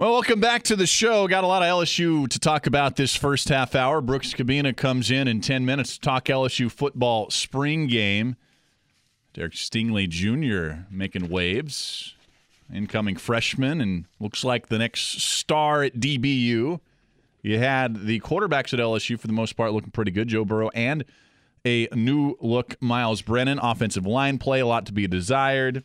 Well, welcome back to the show. Got a lot of LSU to talk about this first half hour. Brooks Kubena comes in in 10 minutes to talk LSU football spring game. Derek Stingley Jr. making waves, incoming freshman, and looks like the next star at DBU. You had the quarterbacks at LSU for the most part looking pretty good. Joe Burrow and a new look Myles Brennan. Offensive line play, a lot to be desired.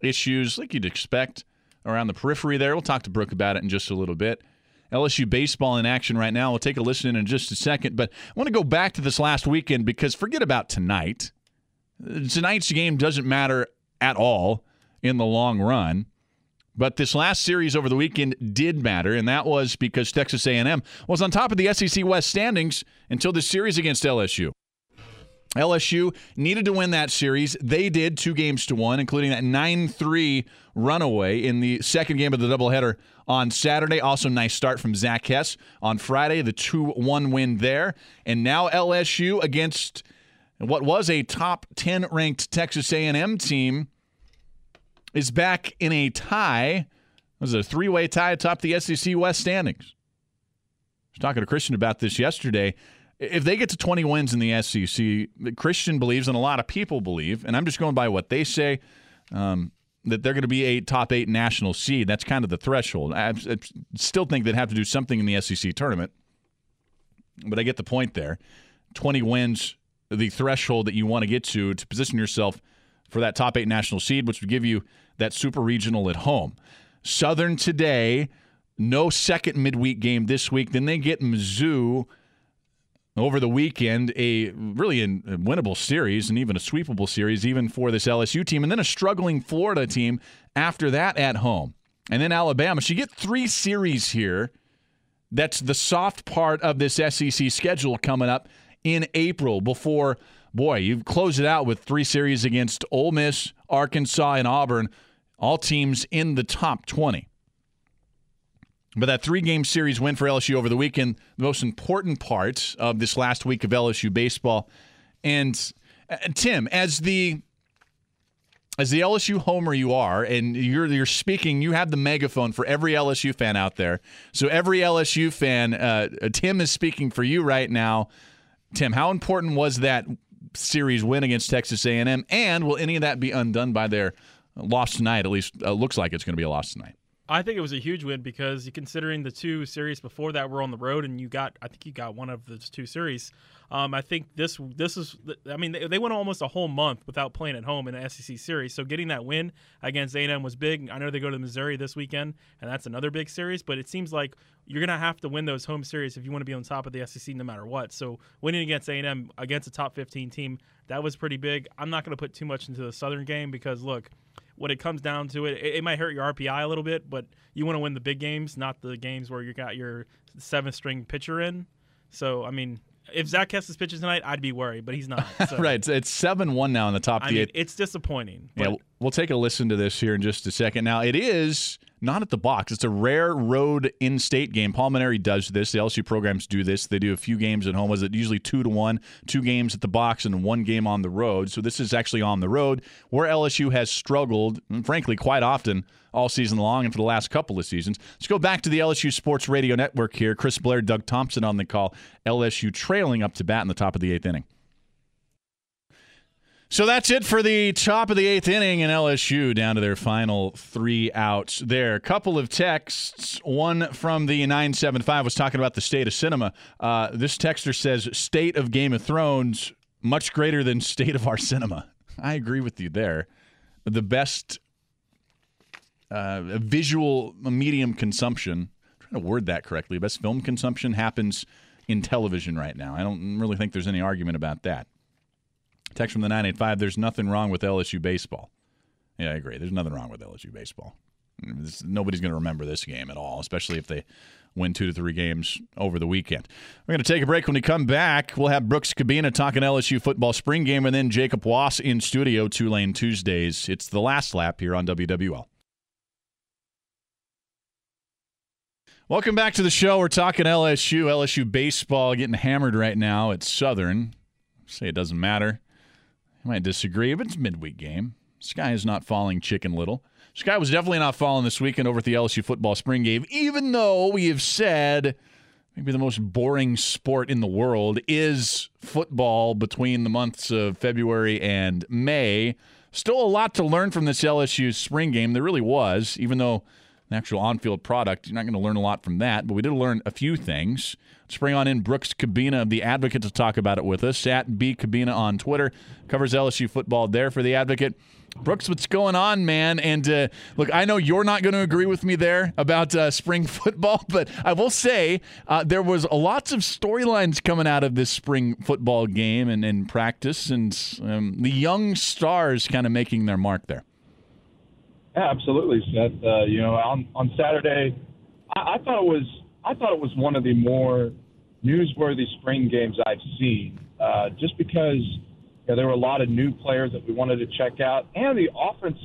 Issues like you'd expect around the periphery there. We'll talk to Brooke about it in just a little bit. LSU baseball in action right now. We'll take a listen in just a second, but I want to go back to this last weekend because forget about tonight. Tonight's game doesn't matter at all in the long run. But this last series over the weekend did matter, and that was because Texas A&M was on top of the SEC West standings until the series against LSU. LSU needed to win that series. They did two games to one, including that 9 3 runaway in the second game of the doubleheader on Saturday. Also, nice start from Zach Hess on Friday, the 2 1 win there. And now LSU against what was a top 10 ranked Texas A&M team is back in a tie. It was a three way tie atop the SEC West standings. I was talking to Christian about this yesterday. If they get to 20 wins in the SEC, Christian believes, and a lot of people believe, and I'm just going by what they say, um, that they're going to be a top eight national seed. That's kind of the threshold. I, I still think they'd have to do something in the SEC tournament, but I get the point there. 20 wins, the threshold that you want to get to to position yourself for that top eight national seed, which would give you that super regional at home. Southern today, no second midweek game this week. Then they get Mizzou over the weekend, a really a winnable series and even a sweepable series, even for this LSU team, and then a struggling Florida team after that at home. And then Alabama. So you get three series here. That's the soft part of this SEC schedule coming up in April before, boy, you close it out with three series against Ole Miss, Arkansas, and Auburn, all teams in the top 20. But that three game series win for LSU over the weekend, the most important part of this last week of LSU baseball. And uh, Tim, as the as the LSU homer you are, and you're you're speaking, you have the megaphone for every LSU fan out there. So every LSU fan, uh, Tim is speaking for you right now. Tim, how important was that series win against Texas A&M, and will any of that be undone by their loss tonight? At least uh, looks like it's going to be a loss tonight. I think it was a huge win because considering the two series before that were on the road, and you got, I think you got one of those two series. Um, I think this this is, I mean, they, they, went almost a whole month without playing at home in the SEC series. So getting that win against A&M was big. I know they go to Missouri this weekend, and that's another big series. But it seems like you're gonna have to win those home series if you want to be on top of the SEC no matter what. So winning against A&M against a top 15 team that was pretty big. I'm not gonna put too much into the Southern game because look when it comes down to it, it, it might hurt your RPI a little bit, but you want to win the big games, not the games where you got your seventh string pitcher in. So, I mean, if Zach Hess pitches tonight, I'd be worried, but he's not. So. right. It's 7 1 now in the top I mean, It's disappointing. Yeah, we'll take a listen to this here in just a second. Now, it is not at the box. It's a rare road in-state game. Paul Mainieri does this. The LSU programs do this. They do a few games at home. Was it usually two to one, two games at the box and one game on the road? So this is actually on the road where LSU has struggled, frankly, quite often all season long and for the last couple of seasons. Let's go back to the LSU Sports Radio Network here. Chris Blair, Doug Thompson on the call. LSU trailing up to bat in the top of the eighth inning. So that's it for the top of the eighth inning in LSU down to their final three outs there. A couple of texts. One from the 975 was talking about the state of cinema. Uh, this texter says, State of Game of Thrones, much greater than state of our cinema. I agree with you there. The best uh, visual medium consumption, I'm trying to word that correctly, best film consumption happens in television right now. I don't really think there's any argument about that. Text from the 985 There's nothing wrong with LSU baseball. Yeah, I agree. There's nothing wrong with LSU baseball. This, nobody's going to remember this game at all, especially if they win two to three games over the weekend. We're going to take a break. When we come back, we'll have Brooks Kubena talking LSU football spring game, and then Jacob Wass in studio, Tulane Tuesdays. It's the last lap here on WWL. Welcome back to the show. We're talking LSU, LSU baseball getting hammered right now at Southern. Say it doesn't matter. You might disagree, but it's midweek game. Sky is not falling chicken little. Sky was definitely not falling this weekend over at the LSU football spring game, even though we have said maybe the most boring sport in the world is football between the months of February and May. Still a lot to learn from this LSU spring game. There really was, even though the actual on field product, you're not going to learn a lot from that, but we did learn a few things. Let's bring on in Brooks Kubena of The Advocate to talk about it with us. At B Kubena on Twitter, covers LSU football there for The Advocate. Brooks, what's going on, man? And uh, look, I know you're not going to agree with me there about uh, spring football, but I will say uh, there was lots of storylines coming out of this spring football game and, and practice, and um, the young stars kind of making their mark there. Yeah, absolutely, Seth. Uh, you know, on on Saturday, I, I thought it was I thought it was one of the more newsworthy spring games I've seen, uh, just because know, there were a lot of new players that we wanted to check out, and the offense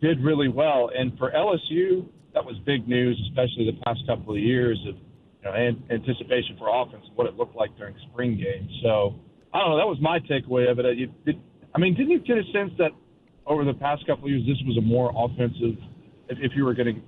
did really well. And for LSU, that was big news, especially the past couple of years of you know, anticipation for offense, what it looked like during spring games. So I don't know. That was my takeaway of it. You, did, I mean, didn't you get a sense that over the past couple of years, this was a more offensive? If, if you were going to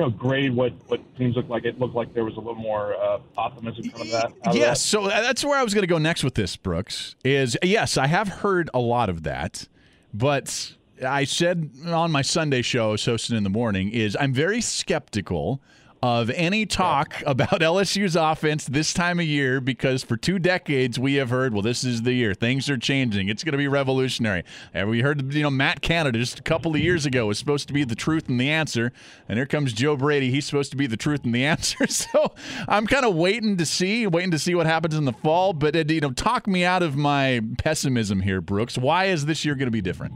you know, grade what what teams look like. It looked like there was a little more uh, optimism coming of that. yes, that. so that's where I was going to go next with this, Brooks. Is yes, I have heard a lot of that, but I said on my Sunday show, Sosin in the Morning, is I'm very skeptical of any talk about LSU's offense this time of year because for two decades we have heard, well, this is the year. Things are changing. It's going to be revolutionary. And we heard, you know, Matt Canada just a couple of years ago was supposed to be the truth and the answer. And here comes Joe Brady. He's supposed to be the truth and the answer. So I'm kind of waiting to see, waiting to see what happens in the fall. But, uh, you know, talk me out of my pessimism here, Brooks. Why is this year going to be different?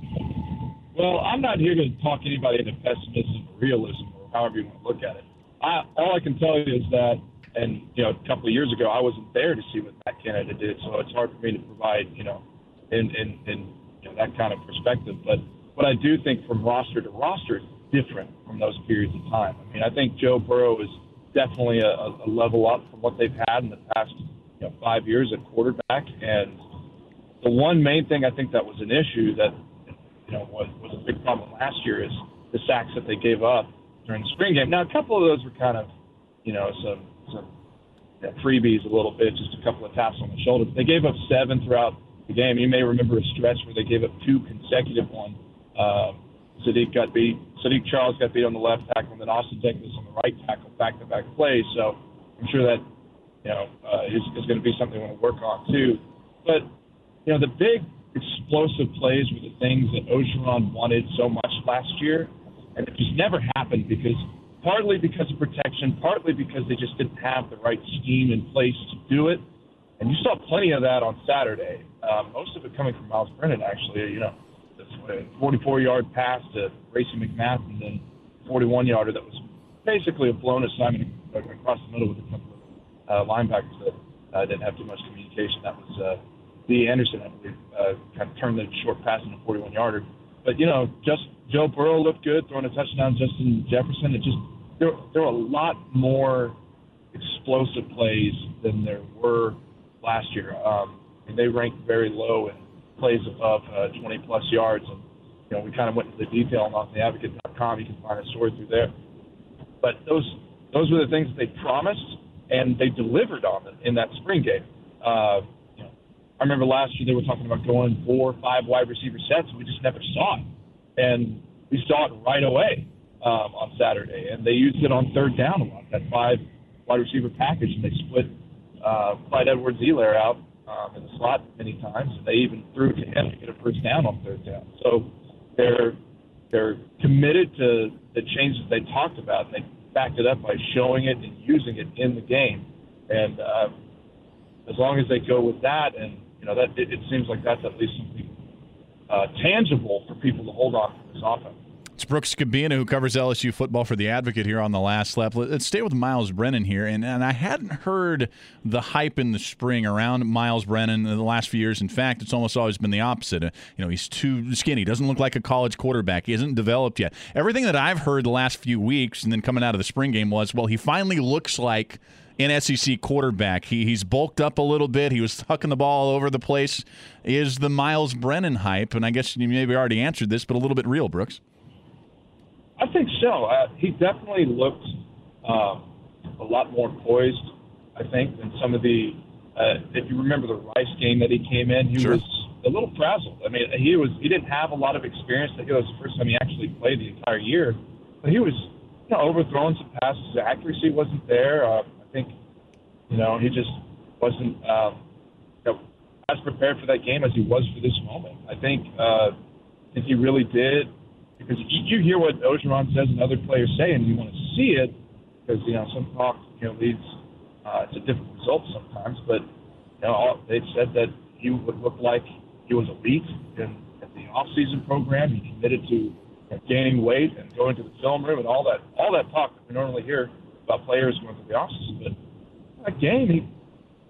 Well, I'm not here to talk anybody into pessimism or realism or however you want to look at it. I, all I can tell you is that, and you know, a couple of years ago, I wasn't there to see what Matt Canada did, so it's hard for me to provide, you know, in in, in you know, that kind of perspective. But what I do think from roster to roster is different from those periods of time. I mean, I think Joe Burrow is definitely a, a level up from what they've had in the past, you know, five years at quarterback. And the one main thing I think that was an issue that, you know, was was a big problem last year is the sacks that they gave up during the spring game. Now, a couple of those were kind of, you know, some some freebies a little bit, just a couple of taps on the shoulder. They gave up seven throughout the game. You may remember a stretch where they gave up two consecutive ones. Um, Saahdiq got beat. Saahdiq Charles got beat on the left tackle, and then Austin Jenkins on the right tackle, back-to-back plays. So I'm sure that you know uh, is, is going to be something we want to work on too. But you know, the big explosive plays were the things that Orgeron wanted so much last year and it just never happened because partly because of protection, partly because they just didn't have the right scheme in place to do it. And you saw plenty of that on Saturday. Um, most of it coming from Myles Brennan, actually. You know, the 44-yard pass to Racey McMath, and then 41-yarder that was basically a blown assignment across the middle with a couple of uh, linebackers that uh, didn't have too much communication. That was uh, Lee Anderson, I believe, uh, kind of turned the short pass into a 41-yarder. But you know, just Joe Burrow looked good throwing a touchdown. Justin Jefferson. It just there there were a lot more explosive plays than there were last year. Um, and they ranked very low in plays above uh, 20 plus yards. And you know, we kind of went into the detail on theadvocate.com. You can find a story through there. But those those were the things that they promised, and they delivered on them in that spring game. Uh, you know, I remember last year they were talking about going four or five wide receiver sets, and we just never saw it and we saw it right away um, on Saturday. And they used it on third down a lot, that five wide receiver package, and they split uh, Clyde Edwards-Helaire out um, in the slot many times. And they even threw to him to get a first down on third down. So they're they're committed to the changes they talked about. And they backed it up by showing it and using it in the game. And uh, as long as they go with that, and you know that it, it seems like that's at least something uh, tangible for people to hold on to this offense. It's Brooks Kubena who covers LSU football for the Advocate here on the last lap. Let's stay with Myles Brennan here, and and I hadn't heard the hype in the spring around Myles Brennan in the last few years. In fact, it's almost always been the opposite. Uh, you know, he's too skinny, doesn't look like a college quarterback, he isn't developed yet. Everything that I've heard the last few weeks, and then coming out of the spring game was, well, he finally looks like an SEC quarterback. He, he's bulked up a little bit. He was tucking the ball all over the place. Is the Myles Brennan hype, and I guess you maybe already answered this, but a little bit real, Brooks? I think so. Uh, he definitely looked um, a lot more poised, I think, than some of the. Uh, if you remember the Rice game that he came in, he Sure. was a little frazzled. I mean, he was he didn't have a lot of experience. I think it was the first time he actually played the entire year, but he was you know overthrowing some passes. The accuracy wasn't there. Uh, think you know he just wasn't um, you know, as prepared for that game as he was for this moment. I think uh, I think he really did because you, hear what Orgeron says and other players say, and you want to see it because you know some talk you know leads uh, to different results sometimes. But you know all, they've said that he would look like he was elite in, in the off-season program. He committed to you know, gaining weight and going to the film room and all that all that talk that we normally hear about players going through the off-season. But that game, he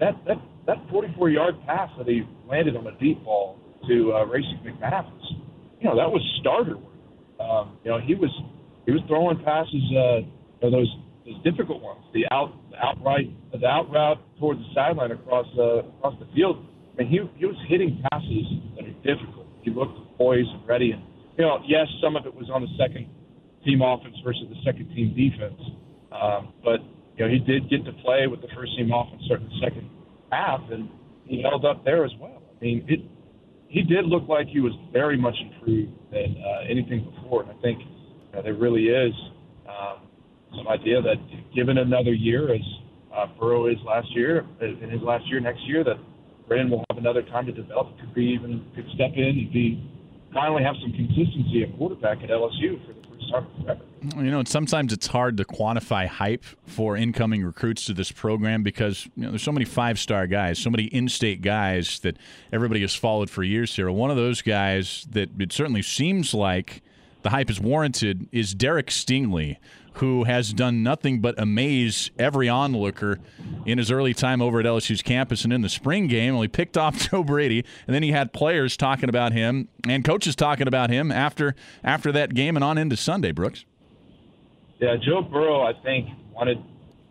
that that that 44-yard pass that he landed on a deep ball to uh, Racey McMath you know, that was starter work. Um, you know, he was he was throwing passes, uh, you know, those those difficult ones, the out the outright the out route towards the sideline across uh, across the field. I mean, he he was hitting passes that are difficult. He looked poised and ready, and you know, yes, some of it was on the second team offense versus the second team defense, um, but you know, he did get to play with the first team offense starting the second half, and he held up there as well. I mean, it he did look like he was very much improved than uh, anything before. And I think you know, there really is um, some idea that given another year, as uh, Burrow is last year, in his last year next year, that Brennan will have another time to develop. Could be even could step in and be finally have some consistency at quarterback at LSU for the. You know, sometimes it's hard to quantify hype for incoming recruits to this program because you know, there's so many five star guys, so many in state guys that everybody has followed for years here. One of those guys that it certainly seems like the hype is warranted is Derek Stingley, who has done nothing but amaze every onlooker in his early time over at LSU's campus and in the spring game. Only picked off Joe Brady, and then he had players talking about him and coaches talking about him after after that game and on into Sunday. Brooks. Yeah, Joe Burrow, I think, wanted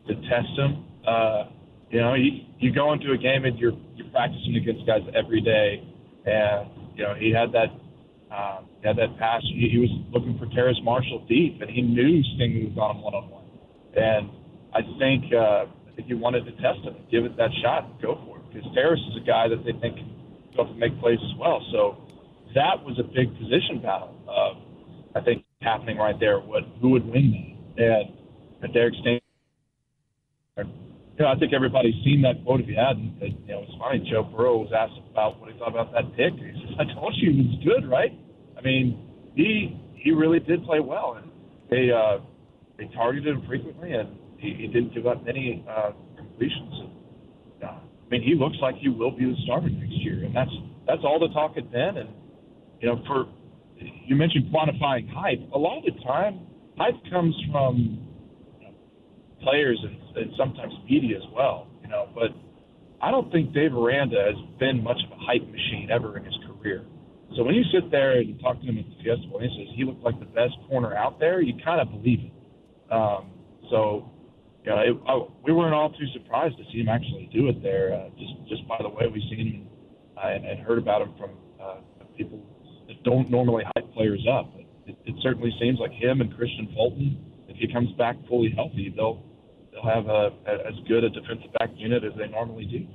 to test him. Uh, you know, you, you go into a game and you're you're practicing against guys every day, and you know he had that um, he had that pass. He, he was looking for Terrace Marshall deep, and he knew Stingley was on him one on one. And I think uh, I think he wanted to test him, give it that shot, and go for it. Because Terrace is a guy that they think can go up and make plays as well. So that was a big position battle. Uh, I think happening right there. What who would win that? And Derek Stingley. You know, I think everybody's seen that quote. If you hadn't, it, you know, it's funny. Joe Burrow was asked about what he thought about that pick. He says, "I told you he was good, right?" I mean, he he really did play well, and they uh, they targeted him frequently, and he, he didn't give up many uh, completions. And, uh, I mean, he looks like he will be the starter next year, and that's that's all the talk had been. And you know, for you mentioned quantifying hype. A lot of the time, hype comes from you know, players and, and sometimes media as well. You know, but I don't think Dave Aranda has been much of a hype machine ever in his career. So when you sit there and talk to him at the Fiesta Bowl, and he says he looked like the best corner out there, you kind of believe it. Um, so, know, it, I, we weren't all too surprised to see him actually do it there, uh, just just by the way we've seen him uh, and, and heard about him from uh, people that don't normally hype players up. It, it certainly seems like him and Kristian Fulton, if he comes back fully healthy, they'll they'll have a, a, as good a defensive back unit as they normally do.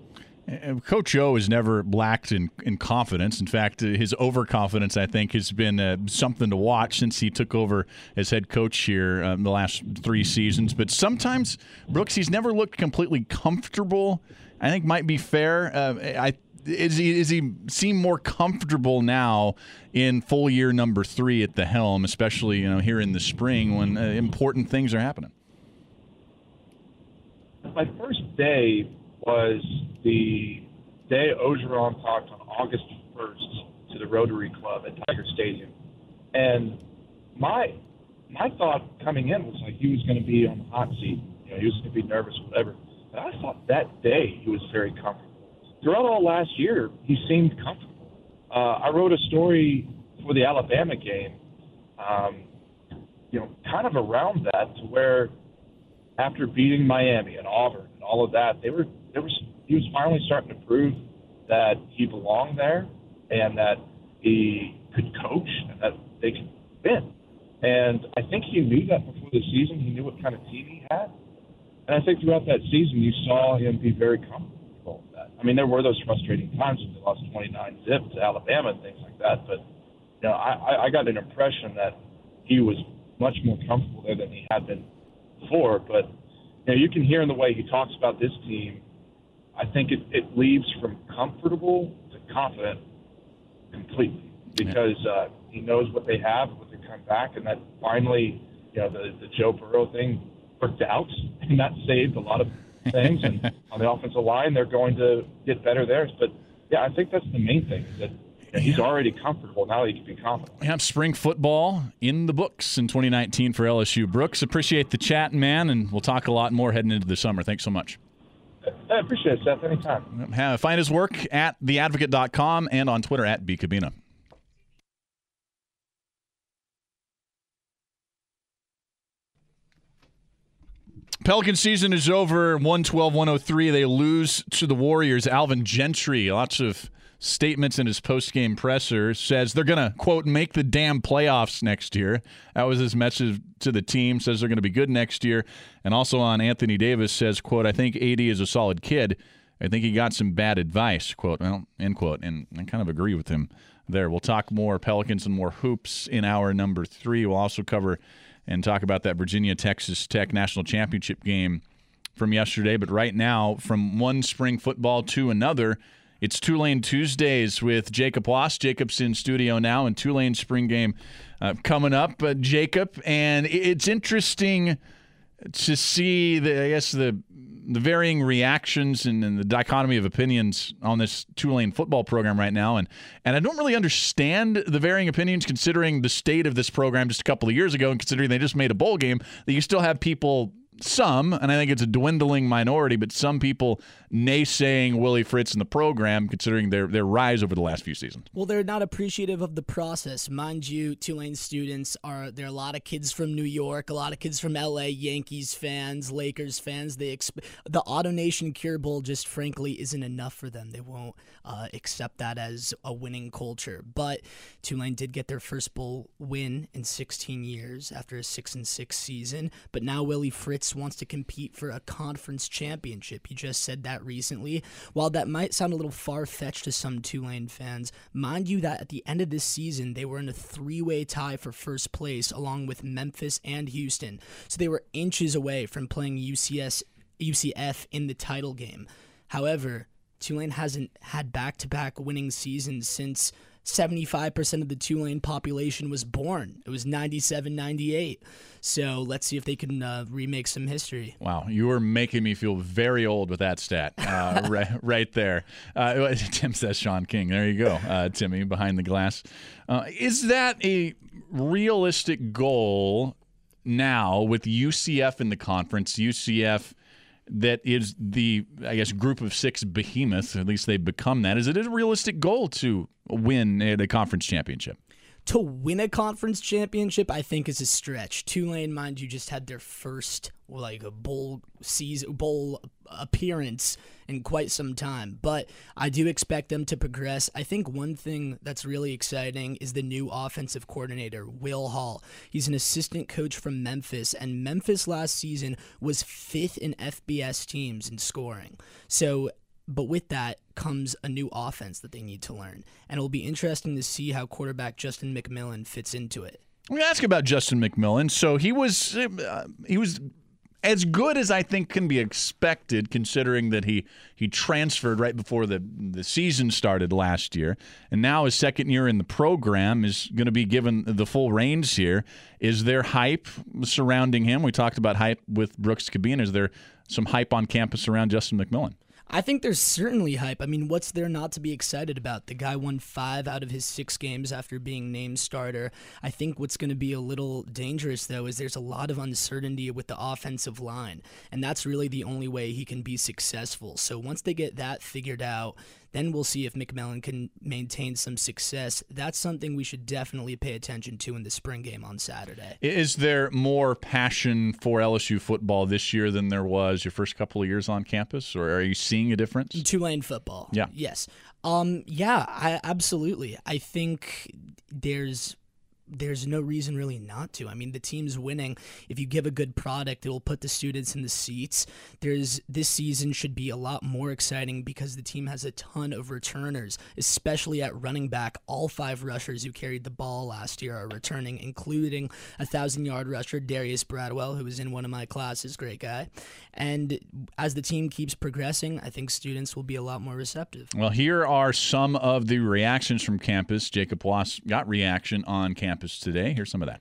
Coach O has never lacked in, in confidence. In fact, uh, his overconfidence, I think, has been uh, something to watch since he took over as head coach here um, the last three seasons. But sometimes, Brooks, he's never looked completely comfortable. I think might be fair. Uh, I is he is he seem more comfortable now in full year number three at the helm, especially you know here in the spring when uh, important things are happening. My first day was the day Orgeron talked on August 1st to the Rotary Club at Tiger Stadium. And my my thought coming in was like he was going to be on the hot seat. You know, he was going to be nervous, whatever. But I thought that day he was very comfortable. Throughout all last year, he seemed comfortable. Uh, I wrote a story for the Alabama game, um, you know, kind of around that to where after beating Miami and Auburn and all of that, they were there was he was finally starting to prove that he belonged there and that he could coach and that they could win. And I think he knew that before the season. He knew what kind of team he had. And I think throughout that season, you saw him be very comfortable with that. I mean, there were those frustrating times when they lost 29 zip to Alabama and things like that. But, you know, I, I got an impression that he was much more comfortable there than he had been before. But, you know, you can hear in the way he talks about this team, I think it, it leaves from comfortable to confident completely because uh, he knows what they have, what they come back, and that finally, you know, the, the Joe Burrow thing worked out, and that saved a lot of things. and on the offensive line, they're going to get better there. But yeah, I think that's the main thing that know, he's already comfortable. Now he can be confident. We have spring football in the books in 2019 for LSU. Brooks, appreciate the chat, man, and we'll talk a lot more heading into the summer. Thanks so much. I appreciate it, Seth. Anytime. Find his work at theadvocate.com and on Twitter at bkubena. Pelican season is over 112 103. They lose to the Warriors. Alvin Gentry, lots of statements in his post-game presser says they're going to quote make the damn playoffs next year. That was his message to the team. Says they're going to be good next year, and also on Anthony Davis says quote I think AD is a solid kid. I think he got some bad advice quote well end quote and I kind of agree with him there. We'll talk more Pelicans and more hoops in hour number three. We'll also cover and talk about that Virginia Texas Tech national championship game from yesterday. But right now, from one spring football to another, it's Tulane Tuesdays with Jacob Wass. Jacob's in studio now, and Tulane spring game uh, coming up. Uh, Jacob, and it's interesting to see the I guess the the varying reactions and, and, the dichotomy of opinions on this Tulane football program right now, and and I don't really understand the varying opinions considering the state of this program just a couple of years ago, and considering they just made a bowl game. That you still have people some, and I think it's a dwindling minority, but some people naysaying Willie Fritz in the program, considering their their rise over the last few seasons. Well, they're not appreciative of the process, mind you. Tulane students are there are a lot of kids from New York, a lot of kids from L.A. Yankees fans, Lakers fans. They exp- the AutoNation Cure Bowl just frankly isn't enough for them. They won't uh, accept that as a winning culture. But Tulane did get their first bowl win in 16 years after a six and six season. But now Willie Fritz wants to compete for a conference championship. He just said that recently. While that might sound a little far fetched to some Tulane fans, mind you that at the end of this season, they were in a three way tie for first place along with Memphis and Houston. So they were inches away from playing UCS, UCF in the title game. However, Tulane hasn't had back to back winning seasons since 75% of the Tulane population was born. It was 97, 98. So let's see if they can uh, remake some history. Wow, you are making me feel very old with that stat uh, right, right there. Uh, Tim says Sean King. There you go, uh, Timmy, behind the glass. Uh, is that a realistic goal now with UCF in the conference? UCF that is the I guess group of six behemoths. At least they've become that. Is it a realistic goal to win the conference championship? To win a conference championship, I think is a stretch. Tulane, mind you, just had their first like a bowl season bowl appearance in quite some time. But i do expect them to progress. I think one thing that's really exciting is the new offensive coordinator will hall. He's an assistant coach from memphis and memphis last season was fifth in fbs teams in scoring. So but with that comes a new offense that they need to learn and it'll be interesting to see how quarterback justin mcmillan fits into it let me ask about Justin McMillan. So he was uh, he was as good as I think can be expected, considering that he he transferred right before the the season started last year, and now his second year in the program is going to be given the full reins here. Is there hype surrounding him? We talked about hype with Brooks Kubena. Is there some hype on campus around Justin McMillan? I think there's certainly hype. I mean, what's there not to be excited about? The guy won five out of his six games after being named starter. I think what's going to be a little dangerous, though, is there's a lot of uncertainty with the offensive line. And that's really the only way he can be successful. So once they get that figured out, then we'll see if McMillan can maintain some success. That's something we should definitely pay attention to in the spring game on Saturday. Is there more passion for LSU football this year than there was your first couple of years on campus, or are you seeing a difference? Tulane football. Yeah. Yes. Um. Yeah. I absolutely. I think there's there's no reason really not to. I mean, the team's winning. If you give a good product, it will put the students in the seats. There's this season should be a lot more exciting because the team has a ton of returners, especially at running back. All five rushers who carried the ball last year are returning, including a thousand yard rusher Darius Bradwell, who was in one of my classes. Great guy. And as the team keeps progressing, I think students will be a lot more receptive. Well, here are some of the reactions from campus. Jacob Wass got reaction on campus today. Here's some of that.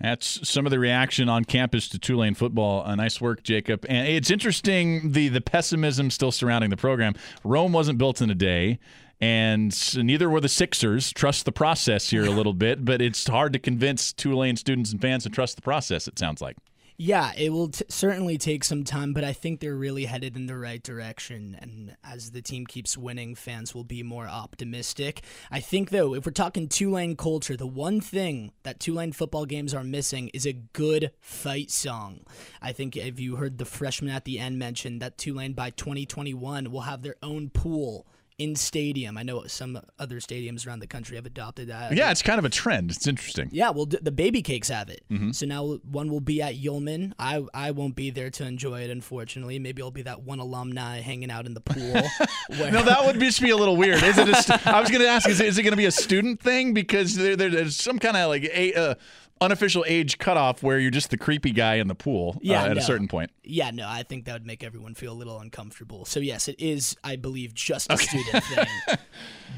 That's some of the reaction on campus to Tulane football. Uh, nice work, Jacob. And it's interesting the the pessimism still surrounding the program. Rome wasn't built in a day, and neither were the Sixers. Trust the process here a little bit, but it's hard to convince Tulane students and fans to trust the process. It sounds like. Yeah, it will t- certainly take some time, but I think they're really headed in the right direction. And as the team keeps winning, fans will be more optimistic. I think, though, if we're talking Tulane culture, the one thing that Tulane football games are missing is a good fight song. I think if you heard the freshman at the end mention that Tulane by 2021 will have their own pool in stadium. I know some other stadiums around the country have adopted that. Yeah, it's kind of a trend. It's interesting. Yeah, well, the baby cakes have it. So now one will be at Yulman. I I won't be there to enjoy it, unfortunately. Maybe I'll be that one alumni hanging out in the pool. where- No, that would just be a little weird. Is it? A st- I was going to ask: Is it, is it going to be a student thing because there, there- there's some kind of like a uh, unofficial age cutoff where you're just the creepy guy in the pool Yeah, uh, at no. a certain point? yeah, no, I think that would make everyone feel a little uncomfortable. So yes, it is, I believe, just a student thing.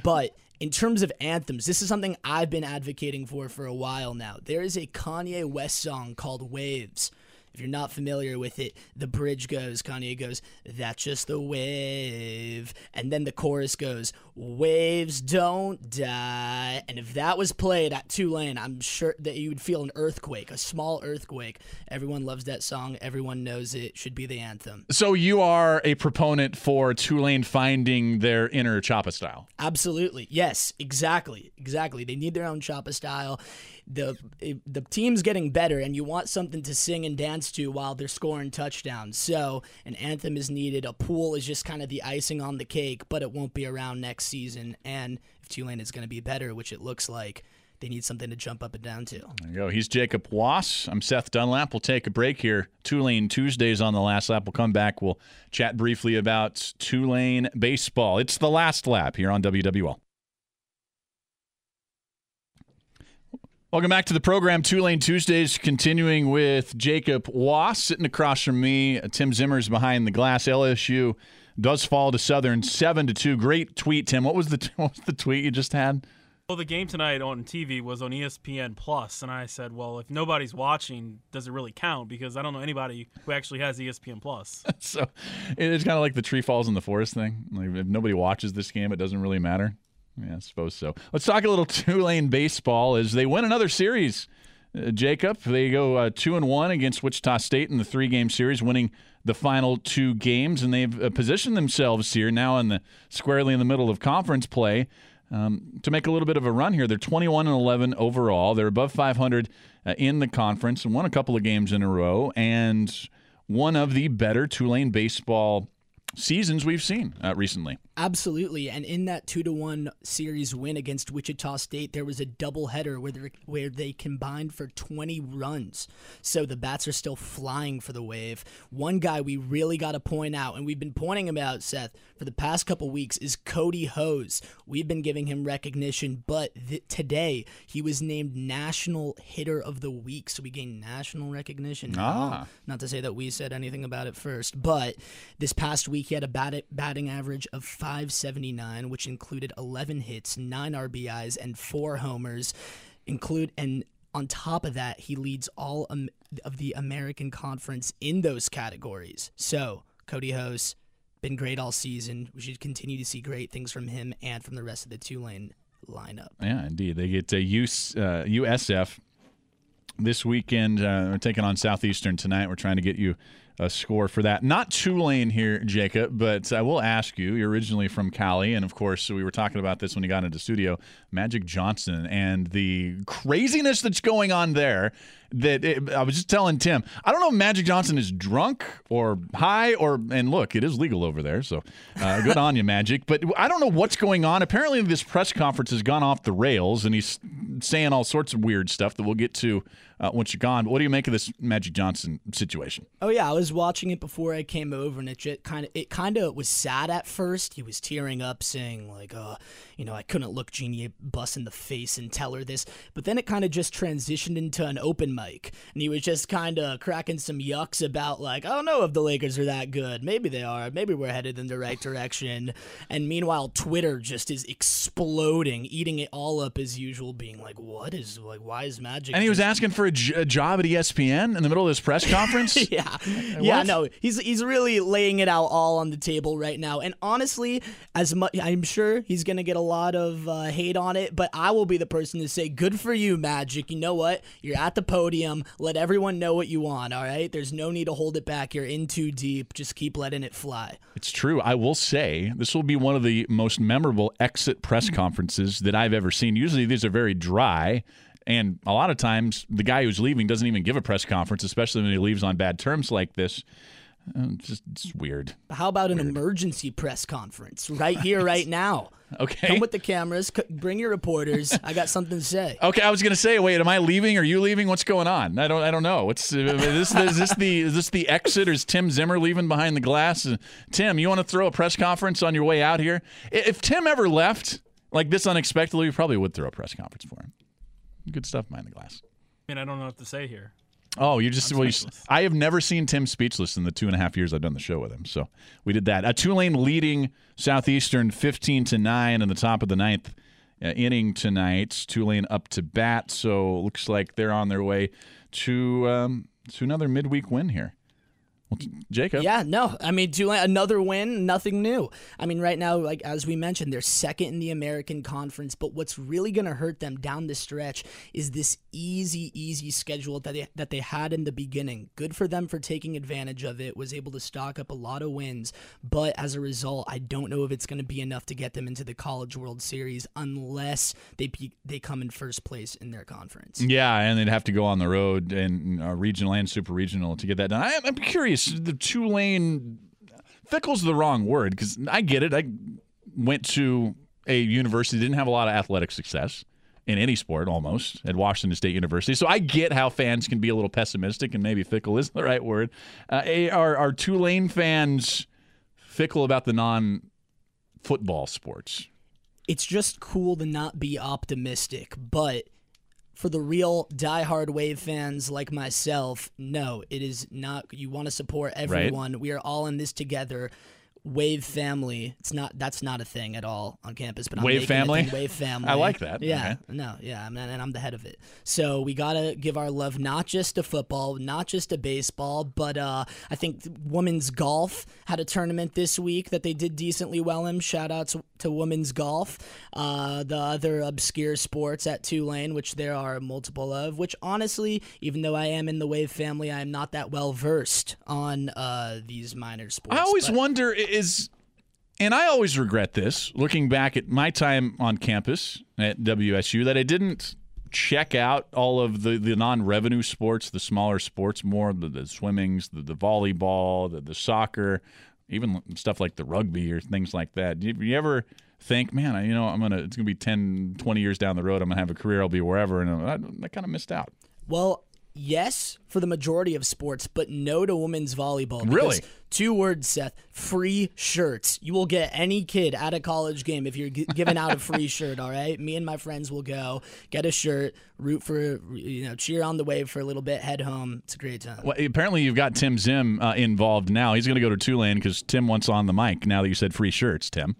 But in terms of anthems, this is something I've been advocating for for a while now. There is a Kanye West song called Waves. If you're not familiar with it, the bridge goes, Kanye goes, that's just the wave. And then the chorus goes, waves don't die. And if that was played at Tulane, I'm sure that you would feel an earthquake, a small earthquake. Everyone loves that song. Everyone knows it. Should be the anthem. So you are a proponent for Tulane finding their inner Choppa style. Absolutely. Yes, exactly. Exactly. They need their own Choppa style. The the team's getting better and you want something to sing and dance to while they're scoring touchdowns. So, an anthem is needed. A pool is just kind of the icing on the cake, but it won't be around next season and if Tulane is going to be better, which it looks like, they need something to jump up and down to. There you go. He's Jacob Wass. I'm Seth Dunlap. We'll take a break here. Tulane Tuesdays on the last lap. We'll come back. We'll chat briefly about Tulane baseball. It's the last lap here on WWL. Welcome back to the program. Tulane Tuesdays, continuing with Jacob Wass sitting across from me. Tim Zimmer's behind the glass. LSU does fall to Southern seven to two. Great tweet, Tim. What was the what was the tweet you just had? Well, the game tonight on TV was on ESPN Plus, and I said, "Well, if nobody's watching, does it really count? Because I don't know anybody who actually has ESPN Plus." so it's kind of like the tree falls in the forest thing. Like if nobody watches this game, it doesn't really matter. Yeah, I suppose so. Let's talk a little Tulane baseball as they win another series. Uh, Jacob, they go uh, two and one against Wichita State in the three-game series, winning the final two games, and they've uh, positioned themselves here now in the squarely in the middle of conference play um, to make a little bit of a run here. They're 21 and 11 overall. They're above 500 uh, in the conference and won a couple of games in a row, and one of the better Tulane baseball seasons we've seen uh, recently. Absolutely, and in that two to one series win against Wichita State, there was a doubleheader where where they combined for 20 runs. So the bats are still flying for the Wave. One guy we really got to point out, and we've been pointing him out, Seth, for the past couple weeks, is Kody Hoese. We've been giving him recognition, but th- today he was named National Hitter of the Week, so we gained national recognition. Ah. Not to say that we said anything about it first, but this past week he had a bat- batting average of 579, which included 11 hits, 9 RBIs, and 4 homers. Include and On top of that, he leads all of the American Conference in those categories. So, Kody Hoese, been great all season. We should continue to see great things from him and from the rest of the Tulane lineup. Yeah, indeed. They get uh, US, uh, USF this weekend. Uh, we're taking on Southeastern tonight. We're trying to get you a score for that. Not Tulane here, Jacob, but I will ask you. You're originally from Cali, and of course, we were talking about this when you got into studio. Magic Johnson and the craziness that's going on there. That it, I was just telling Tim, I don't know if Magic Johnson is drunk or high, or and look, it is legal over there, so uh, good on you, Magic. But I don't know what's going on. Apparently, this press conference has gone off the rails, and he's saying all sorts of weird stuff that we'll get to uh, once you're gone. But what do you make of this Magic Johnson situation? Oh yeah, I was watching it before I came over, and it kind of it kind of was sad at first. He was tearing up, saying like, "Uh, you know, I couldn't look Jeanie Buss in the face and tell her this." But then it kind of just transitioned into an open mic, and he was just kind of cracking some yucks about like, "I don't know if the Lakers are that good. Maybe they are. Maybe we're headed in the right direction." And meanwhile, Twitter just is exploding, eating it all up as usual, being like, "What is like? Why is Magic?" And he was asking for a, j- a job at ESPN in the middle of this press conference. yeah, yeah, no, he's he's really laying it out all on the table right now. And honestly, as much I'm sure he's gonna get a lot of uh, hate on it, but I will be the person to say, "Good for you, Magic. You know what? You're at the podium. Let everyone know what you want. All right. There's no need to hold it back. You're in too deep. Just keep letting it fly." It's true. I will say this will be one of the most memorable exit press conferences that I've ever seen. Usually these are very dry. And a lot of times, the guy who's leaving doesn't even give a press conference, especially when he leaves on bad terms like this. Uh, It's just it's weird. How about an emergency press conference right here, right now? Okay. Come with the cameras. Bring your reporters. I got something to say. Okay, I was gonna say, wait, am I leaving? Are you leaving? What's going on? I don't, I don't know. What's uh, is this? Is this the is this the exit? Or is Tim Zimmer leaving behind the glass? Uh, Tim, you want to throw a press conference on your way out here? If Tim ever left like this unexpectedly, we probably would throw a press conference for him. Good stuff behind the glass. I mean, I don't know what to say here. Oh, you just well, you. I have never seen Tim speechless in the two and a half years I've done the show with him. So we did that. Uh, Tulane leading Southeastern fifteen to nine in the top of the ninth uh, inning tonight. Tulane up to bat, so looks like they're on their way to um, to another midweek win here. Well, Jacob, Yeah, no. I mean, Tulane, another win, nothing new. I mean, right now, like as we mentioned, they're second in the American Conference. But what's really going to hurt them down the stretch is this easy, easy schedule that they that they had in the beginning. Good for them for taking advantage of it. Was able to stock up a lot of wins, but as a result, I don't know if it's going to be enough to get them into the College World Series unless they be, they come in first place in their conference. Yeah, and they'd have to go on the road and uh, regional and super regional to get that done. I, I'm curious. The two Tulane fickle's the wrong word because I get it. I went to a university didn't have a lot of athletic success in any sport almost at Washington State University, so I get how fans can be a little pessimistic and maybe fickle isn't the right word. Uh, are are Tulane fans fickle about the non football sports? it's just cool to not be optimistic, but for the real diehard wave fans like myself, no, it is not. You want to support everyone. We are all in this together. Wave family. It's not. That's not a thing at all on campus. But I'm Wave making it a family? thing, Wave family. I like that. Yeah. Okay. No. Yeah. I'm, and I'm the head of it. So we gotta give our love not just to football, not just to baseball, but uh, I think women's golf had a tournament this week that they did decently well in. Shout out to, to women's golf. Uh, the other obscure sports at Tulane, which there are multiple of. Which honestly, even though I am in the Wave family, I am not that well versed on uh, these minor sports. I always but- wonder is, and I always regret this, looking back at my time on campus at WSU, that I didn't check out all of the, the non-revenue sports, the smaller sports more, the, the swimmings, the, the volleyball, the, the soccer, even stuff like the rugby or things like that. Do you, you ever think, man, I- you know, I'm gonna it's gonna be 10, 20 years down the road, I'm gonna have a career, I'll be wherever, and I, I kind of missed out. Well, yes, for the majority of sports, but no to women's volleyball. Really? Two words, Seth. Free shirts. You will get any kid at a college game if you're g- giving out a free shirt. All right. Me and my friends will go get a shirt, root for, you know, cheer on the wave for a little bit, head home. It's a great time. Well, apparently you've got Tim Zim uh, involved now. He's going to go to Tulane because Tim wants on the mic. Now that you said free shirts, Tim.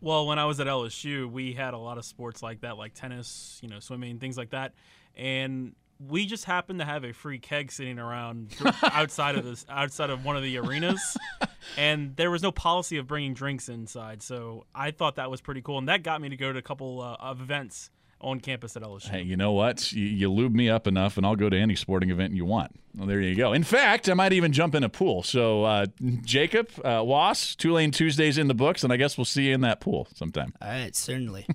Well, when I was at LSU, we had a lot of sports like that, like tennis, you know, swimming, things like that. And we just happened to have a free keg sitting around outside of this outside of one of the arenas and there was no policy of bringing drinks inside so i thought that was pretty cool and that got me to go to a couple uh, of events on campus at LSU. Hey, you know what? You, you, lube me up enough, and I'll go to any sporting event you want. Well, there you go. In fact, I might even jump in a pool. So, uh, Jacob, uh, Wass, Tulane Tuesdays in the books, and I guess we'll see you in that pool sometime. All right, certainly.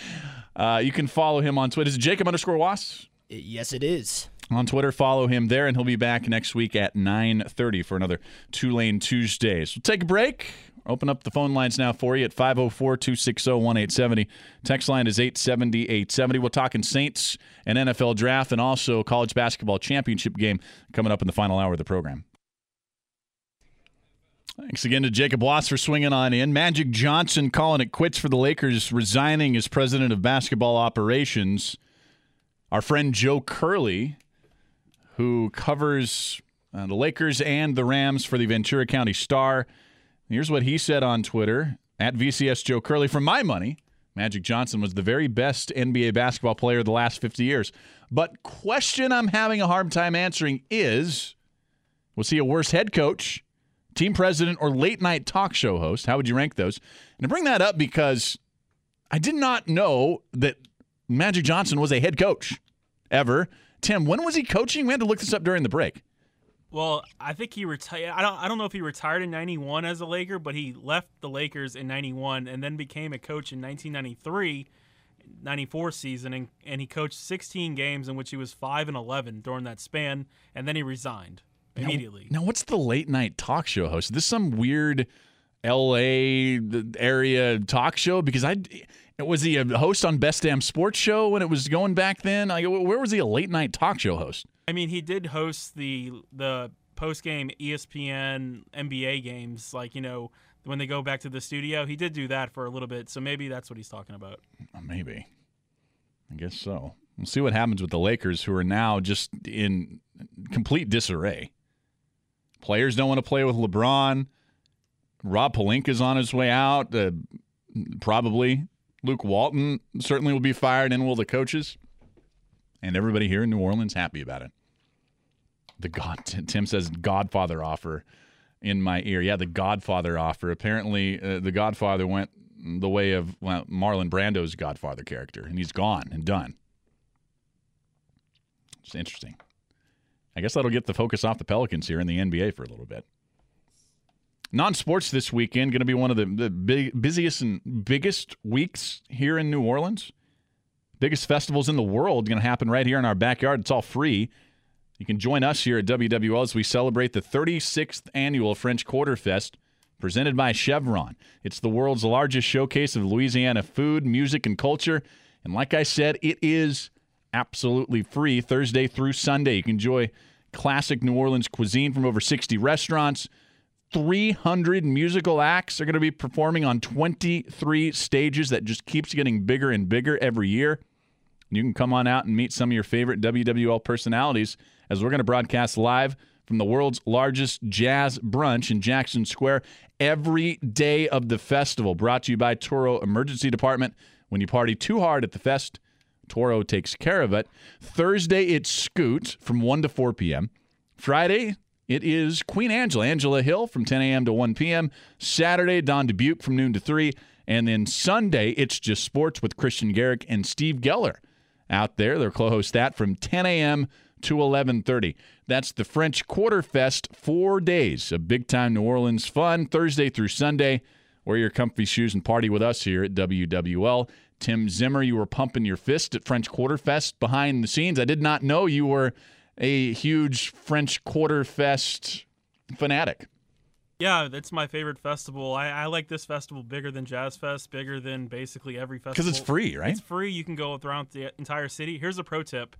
uh, you can follow him on Twitter. Is it Jacob underscore Wass? Yes, it is. On Twitter, follow him there, and he'll be back next week at 9.30 for another Tulane Tuesdays. We'll take a break. Open up the phone lines now for you at 504 260 1870. Text line is 870 870. We're talking Saints and NFL draft and also college basketball championship game coming up in the final hour of the program. Thanks again to Jacob Wass for swinging on in. Magic Johnson calling it quits for the Lakers, resigning as president of basketball operations. Our friend Joe Curley, who covers uh, the Lakers and the Rams for the Ventura County Star, Here's what he said on Twitter at VCS Joe Curley. For my money, Magic Johnson was the very best NBA basketball player of the last 50 years. But question I'm having a hard time answering is was he a worse head coach, team president, or late night talk show host? How would you rank those? And I bring that up because I did not know that Magic Johnson was a head coach ever. Tim, when was he coaching? We had to look this up during the break. Well, I think he retired. I don't. I don't know if he retired in '91 as a Laker, but he left the Lakers in '91 and then became a coach in 1993, 94 season, and, and he coached 16 games in which he was five and 11 during that span, and then he resigned immediately. Now, now what's the late night talk show host? Is this some weird L.A. area talk show? Because I was he a host on Best Damn Sports Show when it was going back then? Like, where was he a late night talk show host? I mean, he did host the the post game ESPN NBA games, like you know when they go back to the studio. He did do that for a little bit, so maybe that's what he's talking about. Uh, maybe, I guess so. We'll see what happens with the Lakers, who are now just in complete disarray. Players don't want to play with LeBron. Rob Pelinka's on his way out. Uh, probably Luke Walton certainly will be fired, and will the coaches and everybody here in New Orleans happy about it. The God Tim says Godfather offer in my ear. Yeah, the Godfather offer. Apparently, uh, the Godfather went the way of well, Marlon Brando's Godfather character, and he's gone and done. It's interesting. I guess that'll get the focus off the Pelicans here in the NBA for a little bit. Non sports this weekend going to be one of the, the big, busiest and biggest weeks here in New Orleans biggest festivals in the world going to happen right here in our backyard. It's all free. You can join us here at WWL as we celebrate the 36th annual French Quarter Fest presented by Chevron. It's the world's largest showcase of Louisiana food, music, and culture. And like I said, it is absolutely free Thursday through Sunday. You can enjoy classic New Orleans cuisine from over 60 restaurants. 300 musical acts are going to be performing on 23 stages that just keeps getting bigger and bigger every year. You can come on out and meet some of your favorite WWL personalities as we're going to broadcast live from the world's largest jazz brunch in Jackson Square every day of the festival. Brought to you by Touro Emergency Department. When you party too hard at the fest, Touro takes care of it. Thursday, it's Scoot from 1 to 4 p.m. Friday, it is Queen Angela, Angela Hill from 10 a.m. to 1 p.m. Saturday, Don Dubuc from noon to 3. And then Sunday, it's just sports with Kristian Garic and Steve Geller out there. They're co-host that from 10 a.m. to 11:30. That's the French Quarter Fest. Four days of big time New Orleans fun, Thursday through Sunday. Wear your comfy shoes and party with us here at WWL. Tim Zimmer, you were pumping your fist at French Quarter Fest behind the scenes. I did not know you were a huge French Quarter Fest fanatic. Yeah, it's my favorite festival. I, I, like this festival bigger than Jazz Fest, bigger than basically every festival. Because it's free, right? It's free. You can go throughout the entire city. Here's a pro tip: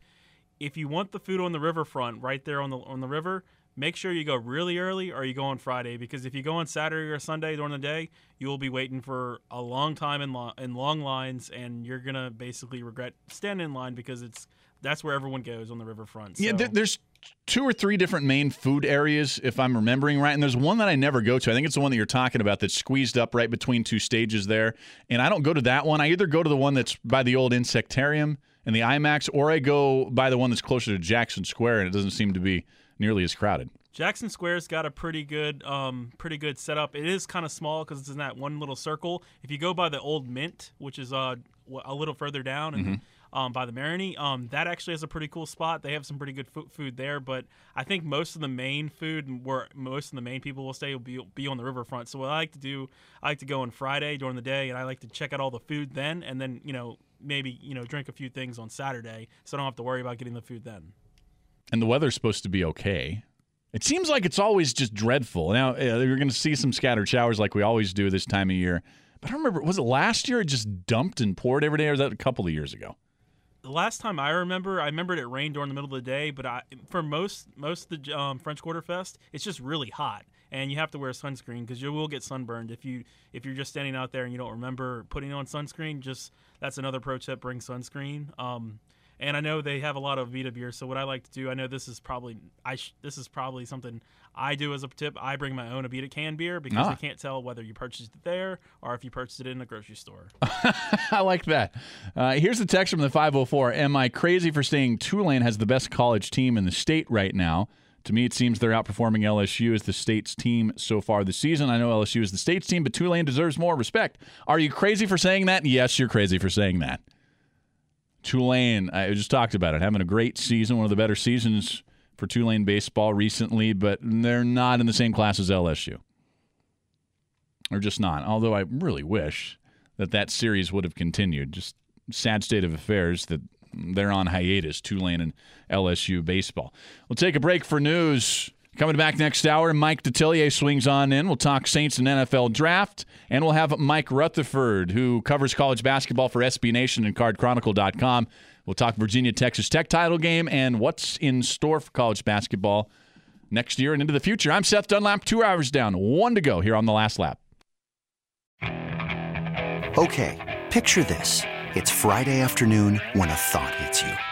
if you want the food on the riverfront, right there on the on the river, make sure you go really early or you go on Friday because if you go on Saturday or Sunday during the day, you will be waiting for a long time in, lo- in long lines, and you're gonna basically regret standing in line because it's that's where everyone goes on the riverfront. So. Yeah, there, there's two or three different main food areas, if I'm remembering right. And there's one that I never go to. I think it's the one that you're talking about that's squeezed up right between two stages there. And I don't go to that one. I either go to the one that's by the old insectarium and the IMAX, or I go by the one that's closer to Jackson Square, and it doesn't seem to be nearly as crowded. Jackson Square's got a pretty good, um, pretty good setup. It is kind of small because it's in that one little circle. If you go by the old Mint, which is uh, a little further down, and um, by the Marigny, um, that actually has a pretty cool spot. They have some pretty good food there, but I think most of the main food and where most of the main people will stay will be, be on the riverfront. So what I like to do, I like to go on Friday during the day, and I like to check out all the food then, and then you know maybe you know drink a few things on Saturday, so I don't have to worry about getting the food then. And the weather's supposed to be okay. It seems like it's always just dreadful. Now, uh, you're going to see some scattered showers like we always do this time of year. But I remember, was it last year it just dumped and poured every day, or was that a couple of years ago? Last time I remember, I remembered it rained during the middle of the day, but I, for most most of the um, French Quarter Fest, it's just really hot, and you have to wear sunscreen because you will get sunburned if you if you're just standing out there and you don't remember putting on sunscreen. Just that's another pro tip: bring sunscreen. Um, and I know they have a lot of Vita beer, so what I like to do, I know this is probably I sh- this is probably something I do as a tip. I bring my own Abita can beer because Ah. I can't tell whether you purchased it there or if you purchased it in a grocery store. I like that. Uh, here's the text from the 504. Am I crazy for saying Tulane has the best college team in the state right now? To me, it seems they're outperforming LSU as the state's team so far this season. I know LSU is the state's team, but Tulane deserves more respect. Are you crazy for saying that? Yes, you're crazy for saying that. Tulane, I just talked about it, having a great season, one of the better seasons for Tulane baseball recently, but they're not in the same class as LSU. Or just not. Although I really wish that that series would have continued. Just sad state of affairs that they're on hiatus, Tulane and LSU baseball. We'll take a break for news. Coming back next hour, Mike Detillier swings on in. We'll talk Saints and NFL draft, and we'll have Mike Rutherford, who covers college basketball for SB Nation and CardChronicle.com. We'll talk Virginia Texas Tech title game and what's in store for college basketball next year and into the future. I'm Seth Dunlap, two hours down, one to go here on the last lap. Okay, picture this. It's Friday afternoon when a thought hits you.